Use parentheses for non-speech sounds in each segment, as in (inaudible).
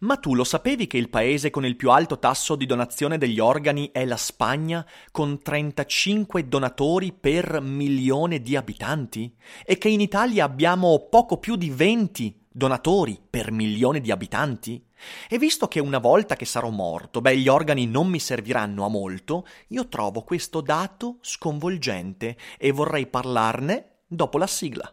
Ma tu lo sapevi che il paese con il più alto tasso di donazione degli organi è la Spagna, con 35 donatori per milione di abitanti? E che in Italia abbiamo poco più di 20 donatori per milione di abitanti? E visto che una volta che sarò morto, beh, gli organi non mi serviranno a molto, io trovo questo dato sconvolgente e vorrei parlarne dopo la sigla.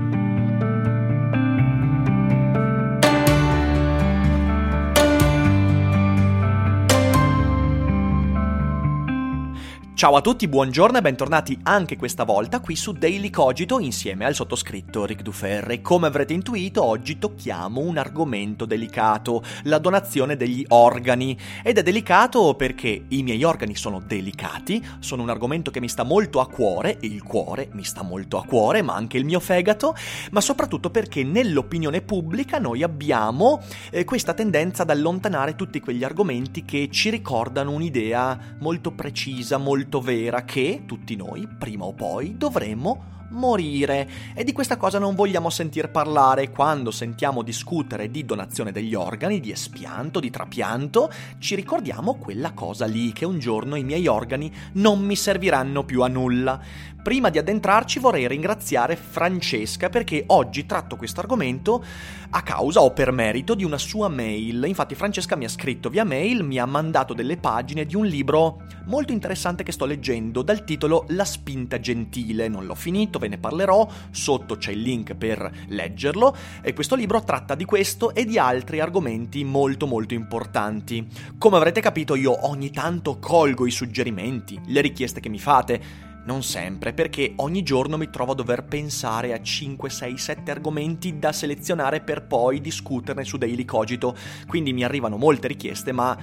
Ciao a tutti, buongiorno e bentornati anche questa volta qui su Daily Cogito insieme al sottoscritto Ric Duferre. Come avrete intuito, oggi tocchiamo un argomento delicato, la donazione degli organi. Ed è delicato perché i miei organi sono delicati, sono un argomento che mi sta molto a cuore, il cuore mi sta molto a cuore, ma anche il mio fegato, ma soprattutto perché nell'opinione pubblica noi abbiamo eh, questa tendenza ad allontanare tutti quegli argomenti che ci ricordano un'idea molto precisa, molto molto vera che tutti noi, prima o poi, dovremmo morire e di questa cosa non vogliamo sentir parlare quando sentiamo discutere di donazione degli organi, di espianto, di trapianto, ci ricordiamo quella cosa lì che un giorno i miei organi non mi serviranno più a nulla. Prima di addentrarci vorrei ringraziare Francesca perché oggi tratto questo argomento a causa o per merito di una sua mail. Infatti Francesca mi ha scritto via mail, mi ha mandato delle pagine di un libro molto interessante che sto leggendo dal titolo La spinta gentile. Non l'ho finito, ve ne parlerò, sotto c'è il link per leggerlo e questo libro tratta di questo e di altri argomenti molto molto importanti. Come avrete capito io ogni tanto colgo i suggerimenti, le richieste che mi fate non sempre, perché ogni giorno mi trovo a dover pensare a 5, 6, 7 argomenti da selezionare per poi discuterne su Daily Cogito. Quindi mi arrivano molte richieste, ma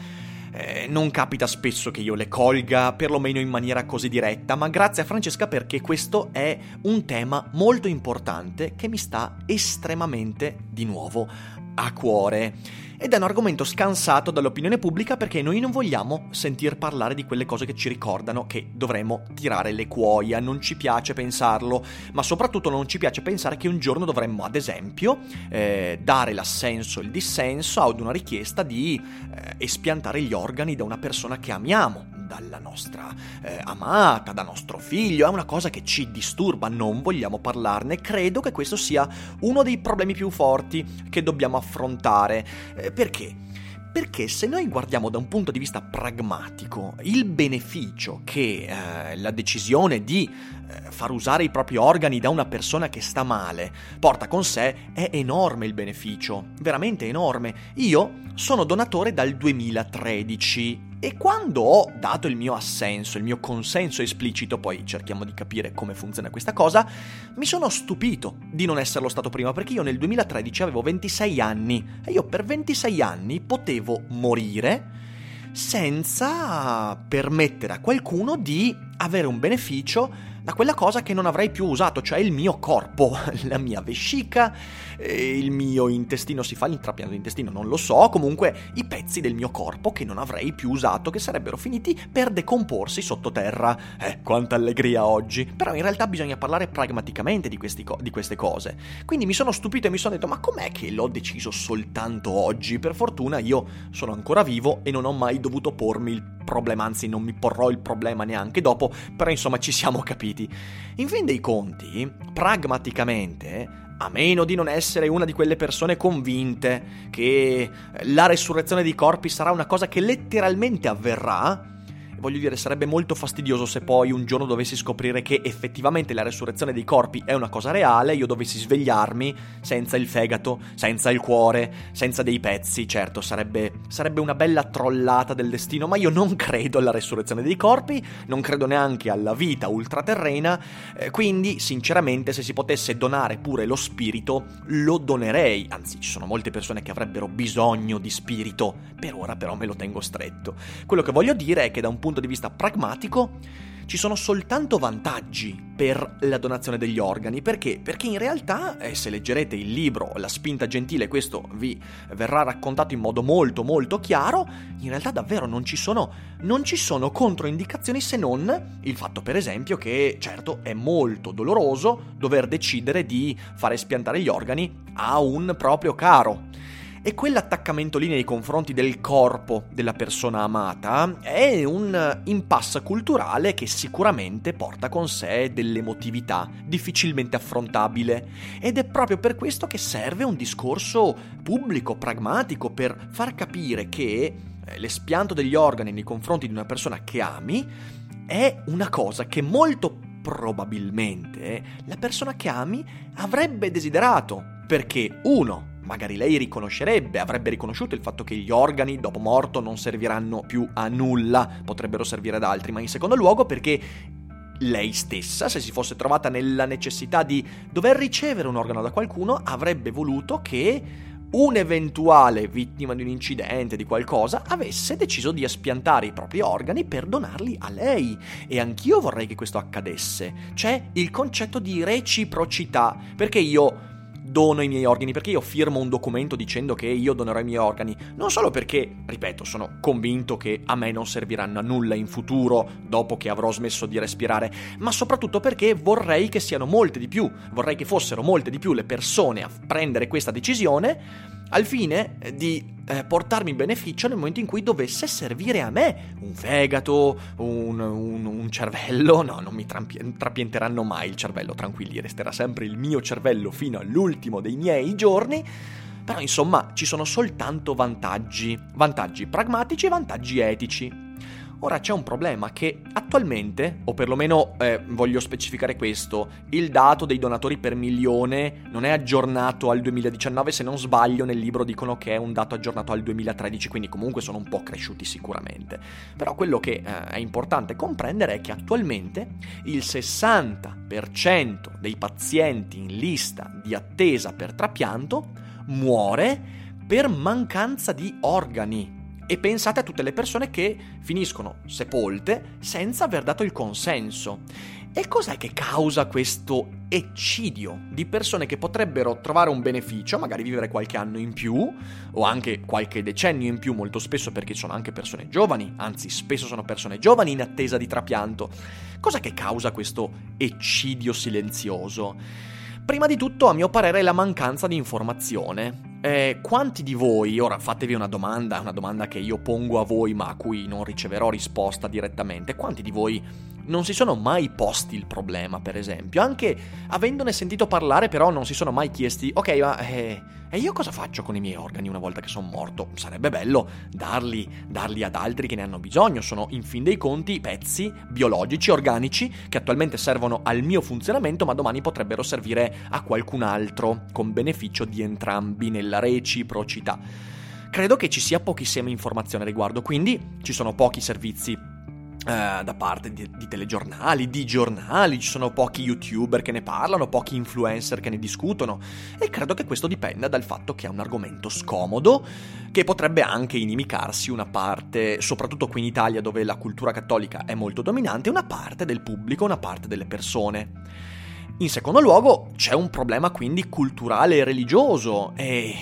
eh, non capita spesso che io le colga, perlomeno in maniera così diretta, ma grazie a Francesca perché questo è un tema molto importante che mi sta estremamente di nuovo a cuore ed è un argomento scansato dall'opinione pubblica perché noi non vogliamo sentir parlare di quelle cose che ci ricordano che dovremmo tirare le cuoia, non ci piace pensarlo, ma soprattutto non ci piace pensare che un giorno dovremmo, ad esempio, eh, dare l'assenso, il dissenso ad una richiesta di eh, espiantare gli organi da una persona che amiamo, dalla nostra eh, amata, da nostro figlio, è una cosa che ci disturba, non vogliamo parlarne, credo che questo sia uno dei problemi più forti che dobbiamo affrontare. Eh, perché? Perché se noi guardiamo da un punto di vista pragmatico il beneficio che eh, la decisione di far usare i propri organi da una persona che sta male porta con sé è enorme il beneficio, veramente enorme. Io sono donatore dal 2013 e quando ho dato il mio assenso, il mio consenso esplicito, poi cerchiamo di capire come funziona questa cosa, mi sono stupito di non esserlo stato prima perché io nel 2013 avevo 26 anni e io per 26 anni potevo morire senza permettere a qualcuno di avere un beneficio da quella cosa che non avrei più usato, cioè il mio corpo, (laughs) la mia vescica, il mio intestino, si fa l'intrapianto intestino, non lo so, comunque i pezzi del mio corpo che non avrei più usato, che sarebbero finiti per decomporsi sottoterra. Eh, quanta allegria oggi! Però in realtà bisogna parlare pragmaticamente di, co- di queste cose. Quindi mi sono stupito e mi sono detto, ma com'è che l'ho deciso soltanto oggi? Per fortuna io sono ancora vivo e non ho mai dovuto pormi il problema, anzi non mi porrò il problema neanche dopo, però insomma ci siamo capiti. In fin dei conti, pragmaticamente, a meno di non essere una di quelle persone convinte che la resurrezione dei corpi sarà una cosa che letteralmente avverrà, voglio dire, sarebbe molto fastidioso se poi un giorno dovessi scoprire che effettivamente la resurrezione dei corpi è una cosa reale, io dovessi svegliarmi senza il fegato, senza il cuore, senza dei pezzi. Certo, sarebbe, sarebbe una bella trollata del destino, ma io non credo alla resurrezione dei corpi, non credo neanche alla vita ultraterrena, eh, quindi sinceramente se si potesse donare pure lo spirito, lo donerei. Anzi, ci sono molte persone che avrebbero bisogno di spirito, per ora però me lo tengo stretto. Quello che voglio dire è che da un punto di vista pragmatico ci sono soltanto vantaggi per la donazione degli organi. Perché? Perché in realtà, eh, se leggerete il libro La spinta gentile, questo vi verrà raccontato in modo molto molto chiaro, in realtà davvero non ci sono, non ci sono controindicazioni se non il fatto per esempio che certo è molto doloroso dover decidere di fare spiantare gli organi a un proprio caro. E quell'attaccamento lì nei confronti del corpo della persona amata è un impasse culturale che sicuramente porta con sé dell'emotività difficilmente affrontabile. Ed è proprio per questo che serve un discorso pubblico, pragmatico, per far capire che eh, l'espianto degli organi nei confronti di una persona che ami è una cosa che molto probabilmente la persona che ami avrebbe desiderato. Perché uno, magari lei riconoscerebbe, avrebbe riconosciuto il fatto che gli organi dopo morto non serviranno più a nulla, potrebbero servire ad altri, ma in secondo luogo perché lei stessa, se si fosse trovata nella necessità di dover ricevere un organo da qualcuno, avrebbe voluto che un'eventuale vittima di un incidente, di qualcosa, avesse deciso di espiantare i propri organi per donarli a lei. E anch'io vorrei che questo accadesse. C'è il concetto di reciprocità, perché io dono i miei organi, perché io firmo un documento dicendo che io donerò i miei organi, non solo perché, ripeto, sono convinto che a me non serviranno a nulla in futuro dopo che avrò smesso di respirare, ma soprattutto perché vorrei che siano molte di più, vorrei che fossero molte di più le persone a prendere questa decisione al fine di eh, portarmi beneficio nel momento in cui dovesse servire a me un fegato, un, un, un cervello. No, non mi trampi- trapienteranno mai il cervello, tranquilli, resterà sempre il mio cervello fino all'ultimo dei miei giorni. Però insomma ci sono soltanto vantaggi, vantaggi pragmatici e vantaggi etici. Ora c'è un problema che attualmente, o perlomeno eh, voglio specificare questo, il dato dei donatori per milione non è aggiornato al 2019, se non sbaglio nel libro dicono che è un dato aggiornato al 2013, quindi comunque sono un po' cresciuti sicuramente. Però quello che eh, è importante comprendere è che attualmente il 60% dei pazienti in lista di attesa per trapianto muore per mancanza di organi e pensate a tutte le persone che finiscono sepolte senza aver dato il consenso. E cos'è che causa questo eccidio di persone che potrebbero trovare un beneficio, magari vivere qualche anno in più o anche qualche decennio in più, molto spesso perché sono anche persone giovani, anzi spesso sono persone giovani in attesa di trapianto. Cos'è che causa questo eccidio silenzioso? Prima di tutto, a mio parere, è la mancanza di informazione. Eh, quanti di voi, ora fatevi una domanda, una domanda che io pongo a voi ma a cui non riceverò risposta direttamente, quanti di voi non si sono mai posti il problema, per esempio? Anche avendone sentito parlare, però non si sono mai chiesti, ok, ma eh, e io cosa faccio con i miei organi una volta che sono morto? Sarebbe bello darli, darli ad altri che ne hanno bisogno, sono in fin dei conti pezzi biologici, organici, che attualmente servono al mio funzionamento, ma domani potrebbero servire a qualcun altro, con beneficio di entrambi nella reciprocità. Credo che ci sia pochissima informazione a riguardo, quindi ci sono pochi servizi Uh, da parte di, di, telegiornali, di giornali, ci sono pochi youtuber che ne parlano, pochi influencer che ne discutono e credo che questo dipenda dal fatto che è un argomento scomodo che potrebbe anche inimicarsi una parte, soprattutto qui in Italia dove la cultura cattolica è molto dominante, una parte del pubblico, una parte delle persone. In secondo luogo c'è un problema quindi culturale e religioso e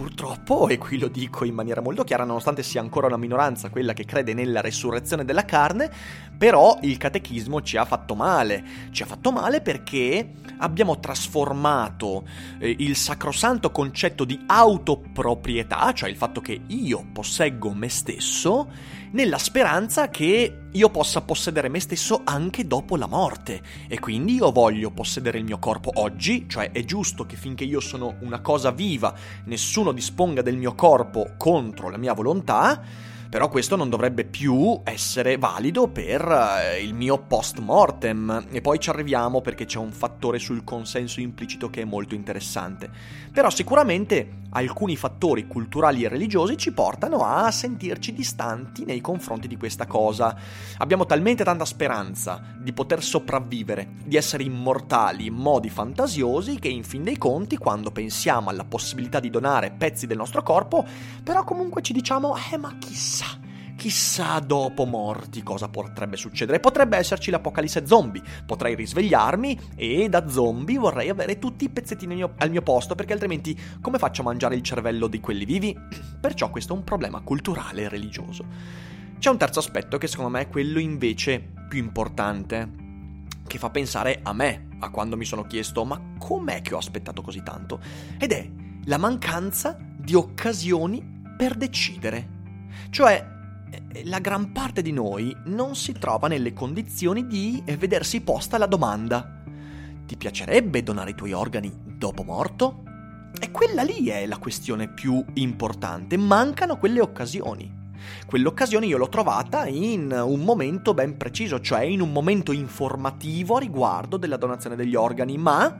purtroppo, e qui lo dico in maniera molto chiara, nonostante sia ancora una minoranza quella che crede nella resurrezione della carne, però il catechismo ci ha fatto male. Ci ha fatto male perché abbiamo trasformato eh, il sacrosanto concetto di autoproprietà, cioè il fatto che io posseggo me stesso, nella speranza che io possa possedere me stesso anche dopo la morte. E quindi io voglio possedere il mio corpo oggi, cioè è giusto che finché io sono una cosa viva, nessuno disponga del mio corpo contro la mia volontà, Però questo non dovrebbe più essere valido per eh, il mio post mortem. E poi ci arriviamo perché c'è un fattore sul consenso implicito che è molto interessante. Però sicuramente alcuni fattori culturali e religiosi ci portano a sentirci distanti nei confronti di questa cosa. Abbiamo talmente tanta speranza di poter sopravvivere, di essere immortali in modi fantasiosi che in fin dei conti, quando pensiamo alla possibilità di donare pezzi del nostro corpo, però comunque ci diciamo, eh ma chissà Chissà dopo morti cosa potrebbe succedere. Potrebbe esserci l'apocalisse zombie. Potrei risvegliarmi e da zombie vorrei avere tutti i pezzettini al mio posto perché altrimenti come faccio a mangiare il cervello di quelli vivi? (clears throat) Perciò questo è un problema culturale e religioso. C'è un terzo aspetto che secondo me è quello invece più importante, che fa pensare a me, a quando mi sono chiesto ma com'è che ho aspettato così tanto? Ed è la mancanza di occasioni per decidere. Cioè, la gran parte di noi non si trova nelle condizioni di eh, vedersi posta la domanda: ti piacerebbe donare i tuoi organi dopo morto? E quella lì è la questione più importante, mancano quelle occasioni. Quell'occasione io l'ho trovata in un momento ben preciso, cioè in un momento informativo a riguardo della donazione degli organi, ma,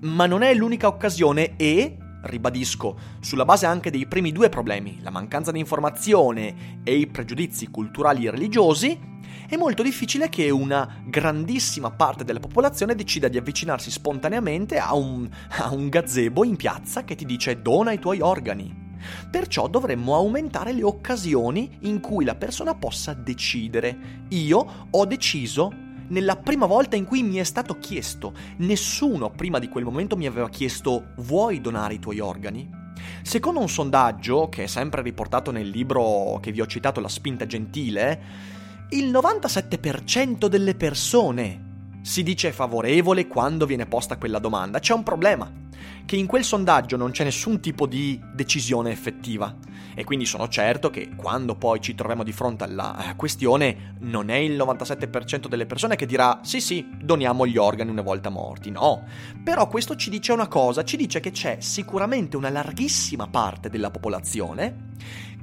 ma non è l'unica occasione e ribadisco, sulla base anche dei primi due problemi, la mancanza di informazione e i pregiudizi culturali e religiosi, è molto difficile che una grandissima parte della popolazione decida di avvicinarsi spontaneamente a un, a un gazebo in piazza che ti dice dona i tuoi organi. Perciò dovremmo aumentare le occasioni in cui la persona possa decidere. Io ho deciso nella prima volta in cui mi è stato chiesto. Nessuno prima di quel momento mi aveva chiesto vuoi donare i tuoi organi? Secondo un sondaggio, che è sempre riportato nel libro che vi ho citato, La spinta gentile, il 97% delle persone si dice favorevole quando viene posta quella domanda. C'è un problema che in quel sondaggio non c'è nessun tipo di decisione effettiva. E quindi sono certo che quando poi ci troviamo di fronte alla eh, questione non è il 97% delle persone che dirà sì sì, doniamo gli organi una volta morti, no. Però questo ci dice una cosa, ci dice che c'è sicuramente una larghissima parte della popolazione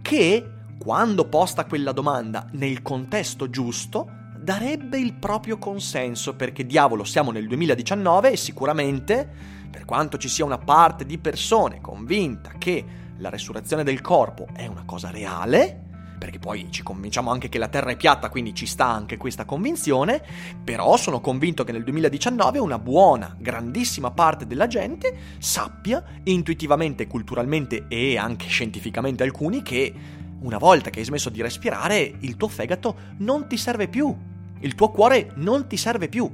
che quando posta quella domanda nel contesto giusto darebbe il proprio consenso perché diavolo siamo nel 2019 e sicuramente per quanto ci sia una parte di persone convinta che la resurrezione del corpo è una cosa reale, perché poi ci convinciamo anche che la Terra è piatta, quindi ci sta anche questa convinzione, però sono convinto che nel 2019 una buona, grandissima parte della gente sappia intuitivamente, culturalmente e anche scientificamente alcuni che una volta che hai smesso di respirare, il tuo fegato non ti serve più, il tuo cuore non ti serve più.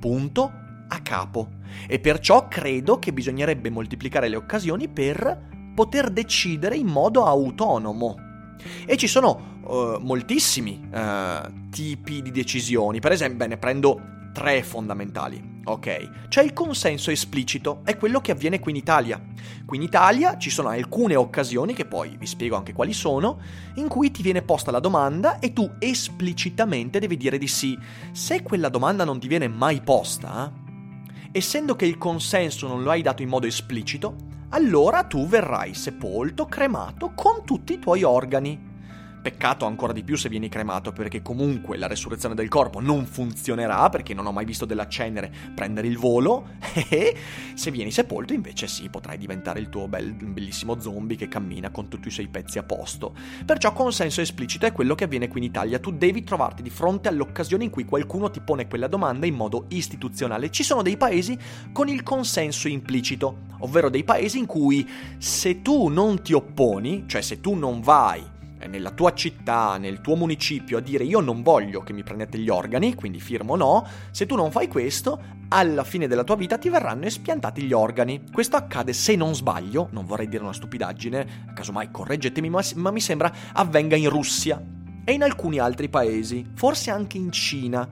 Punto a capo e perciò credo che bisognerebbe moltiplicare le occasioni per poter decidere in modo autonomo. E ci sono uh, moltissimi uh, tipi di decisioni, per esempio, ne prendo tre fondamentali. Ok, c'è il consenso esplicito, è quello che avviene qui in Italia. Qui in Italia ci sono alcune occasioni, che poi vi spiego anche quali sono, in cui ti viene posta la domanda e tu esplicitamente devi dire di sì. Se quella domanda non ti viene mai posta, essendo che il consenso non lo hai dato in modo esplicito, allora tu verrai sepolto, cremato con tutti i tuoi organi. Peccato ancora di più se vieni cremato, perché comunque la resurrezione del corpo non funzionerà, perché non ho mai visto della cenere prendere il volo, (laughs) e se vieni sepolto invece sì, potrai diventare il tuo bel, bellissimo zombie che cammina con tutti i suoi pezzi a posto. Perciò consenso esplicito è quello che avviene qui in Italia, tu devi trovarti di fronte all'occasione in cui qualcuno ti pone quella domanda in modo istituzionale. Ci sono dei paesi con il consenso implicito, ovvero dei paesi in cui se tu non ti opponi, cioè se tu non vai nella tua città, nel tuo municipio a dire io non voglio che mi prendete gli organi, quindi firmo no, se tu non fai questo, alla fine della tua vita ti verranno espiantati gli organi. Questo accade se non sbaglio, non vorrei dire una stupidaggine, casomai correggetemi, ma, ma mi sembra avvenga in Russia e in alcuni altri paesi, forse anche in Cina.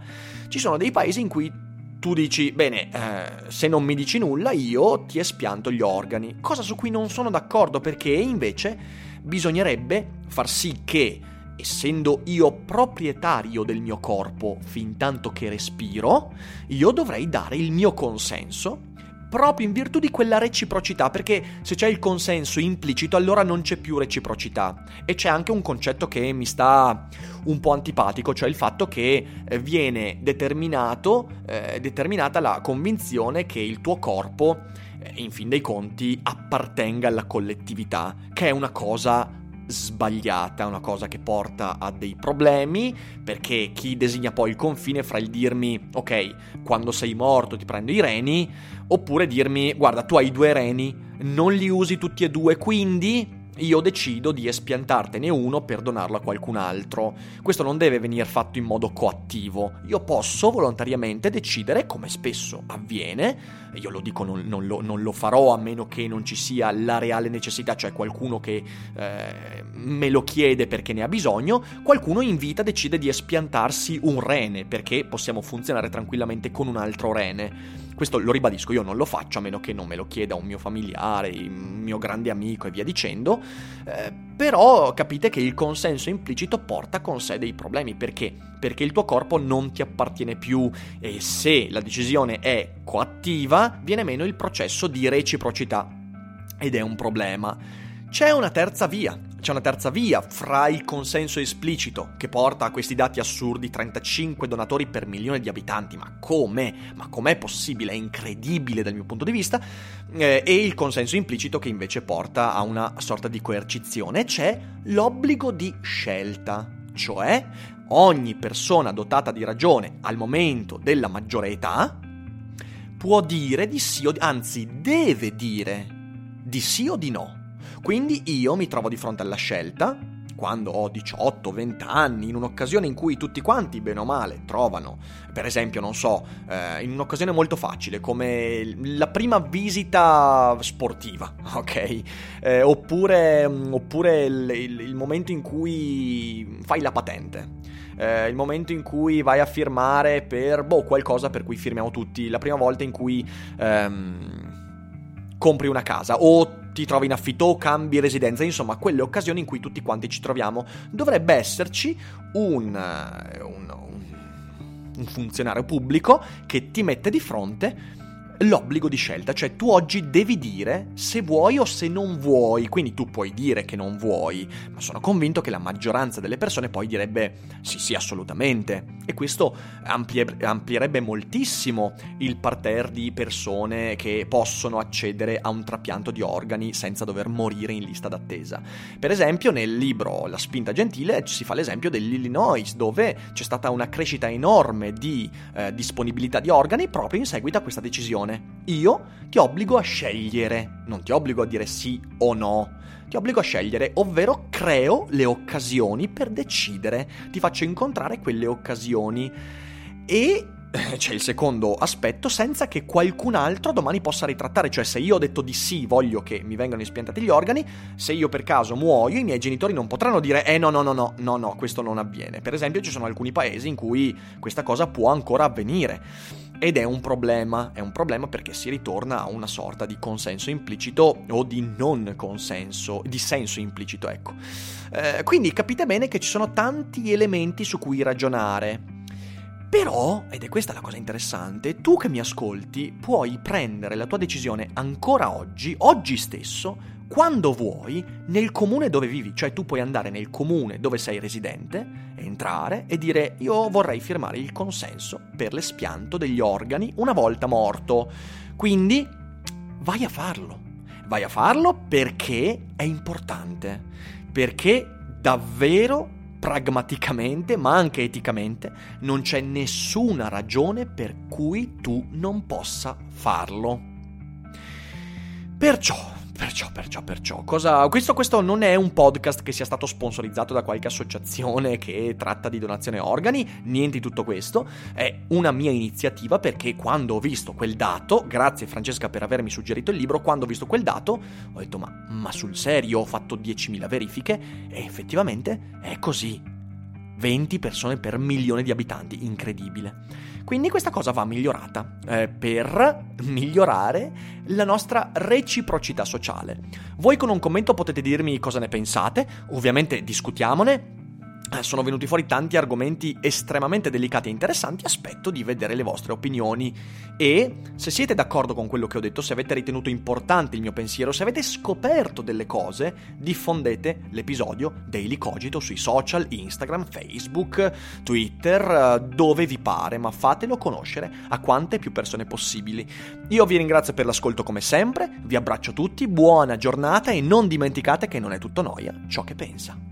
Ci sono dei paesi in cui tu dici, bene, eh, se non mi dici nulla io ti espianto gli organi, cosa su cui non sono d'accordo perché invece bisognerebbe far sì che, essendo io proprietario del mio corpo fin tanto che respiro, io dovrei dare il mio consenso proprio in virtù di quella reciprocità, perché se c'è il consenso implicito allora non c'è più reciprocità. E c'è anche un concetto che mi sta un po' antipatico, cioè il fatto che eh, viene eh, determinata la convinzione che il tuo corpo, in fin dei conti, appartenga alla collettività, che è una cosa sbagliata, una cosa che porta a dei problemi, perché chi designa poi il confine fra il dirmi ok, quando sei morto ti prendo i reni, oppure dirmi guarda tu hai due reni, non li usi tutti e due, quindi io decido di espiantartene uno per donarlo a qualcun altro. Questo non deve venire fatto in modo coattivo. Io posso volontariamente decidere, come spesso avviene, io lo dico, non, non, lo, non lo, farò a meno che non ci sia la reale necessità, cioè qualcuno che eh, me lo chiede perché ne ha bisogno, qualcuno in vita decide di espiantarsi un rene perché possiamo funzionare tranquillamente con un altro rene. Questo lo ribadisco, io non lo faccio a meno che non me lo chieda un mio familiare, un mio grande amico e via dicendo, eh, però capite che il consenso implicito porta con sé dei problemi, perché? Perché il tuo corpo non ti appartiene più e se la decisione è coattiva, viene meno il processo di reciprocità ed è un problema. C'è una terza via, c'è una terza via fra il consenso esplicito che porta a questi dati assurdi 35 donatori per milione di abitanti, ma come? Ma com'è possibile? È incredibile dal mio punto di vista, eh, e il consenso implicito che invece porta a una sorta di coercizione, c'è l'obbligo di scelta, cioè ogni persona dotata di ragione al momento della maggiore età può dire di sì o di, anzi deve dire di sì o di no. Quindi io mi trovo di fronte alla scelta, quando ho 18-20 anni, in un'occasione in cui tutti quanti, bene o male, trovano, per esempio, non so, eh, in un'occasione molto facile, come la prima visita sportiva, (laughs) ok? Eh, oppure, oppure il, il, il momento in cui fai la patente. Eh, il momento in cui vai a firmare per boh, qualcosa per cui firmiamo tutti, la prima volta in cui ehm, compri una casa o ti trovi in affitto o cambi residenza, insomma, quelle occasioni in cui tutti quanti ci troviamo, dovrebbe esserci un, eh, un, un funzionario pubblico che ti mette di fronte l'obbligo di scelta, cioè tu oggi devi dire se vuoi o se non vuoi, quindi tu puoi dire che non vuoi, ma sono convinto che la maggioranza delle persone poi direbbe sì sì assolutamente e questo amplierebbe moltissimo il parterre di persone che possono accedere a un trapianto di organi senza dover morire in lista d'attesa. Per esempio nel libro La spinta gentile si fa l'esempio dell'Illinois dove c'è stata una crescita enorme di eh, disponibilità di organi proprio in seguito a questa decisione decisione. Io ti obbligo a scegliere, non ti obbligo a dire sì o no. Ti obbligo a scegliere, ovvero creo le occasioni per decidere, ti faccio incontrare quelle occasioni. E eh, c'è il secondo aspetto, senza che qualcun altro domani possa ritrattare, cioè se io ho detto di sì, voglio che mi vengano espiantati gli organi, se io per caso muoio, i miei genitori non potranno dire eh no no no no, no no, questo non avviene. Per esempio ci sono alcuni paesi in cui questa cosa può ancora avvenire. Ed è un problema, è un problema perché si ritorna a una sorta di consenso implicito o di non consenso, di senso implicito, ecco. Eh, quindi capite bene che ci sono tanti elementi su cui ragionare. Però, ed è questa la cosa interessante, tu che mi ascolti puoi prendere la tua decisione ancora oggi, oggi stesso, quando vuoi, nel comune dove vivi, cioè tu puoi andare nel comune dove sei residente, entrare e dire io vorrei firmare il consenso per l'espianto degli organi una volta morto. Quindi vai a farlo. Vai a farlo perché è importante, perché davvero pragmaticamente, ma anche eticamente, non c'è nessuna ragione per cui tu non possa farlo. Perciò Perciò, perciò, perciò. Cosa... Questo, questo, non è un podcast che sia stato sponsorizzato da qualche associazione che tratta di donazione organi, niente di tutto questo. È una mia iniziativa perché quando ho visto quel dato, grazie Francesca per avermi suggerito il libro, quando ho visto quel dato ho detto ma, ma sul serio ho fatto 10.000 verifiche e effettivamente è così. 20 persone per milione di abitanti, incredibile. Quindi questa cosa va migliorata eh, per migliorare la nostra reciprocità sociale. Voi con un commento potete dirmi cosa ne pensate, ovviamente discutiamone, sono venuti fuori tanti argomenti estremamente delicati e interessanti, aspetto di vedere le vostre opinioni e se siete d'accordo con quello che ho detto, se avete ritenuto importante il mio pensiero, se avete scoperto delle cose, diffondete l'episodio Daily Cogito sui social, Instagram, Facebook, Twitter, eh, dove vi pare, ma fatelo conoscere a quante più persone possibili. Io vi ringrazio per l'ascolto come sempre, vi abbraccio tutti, buona giornata e non dimenticate che non è tutto noia ciò che pensa.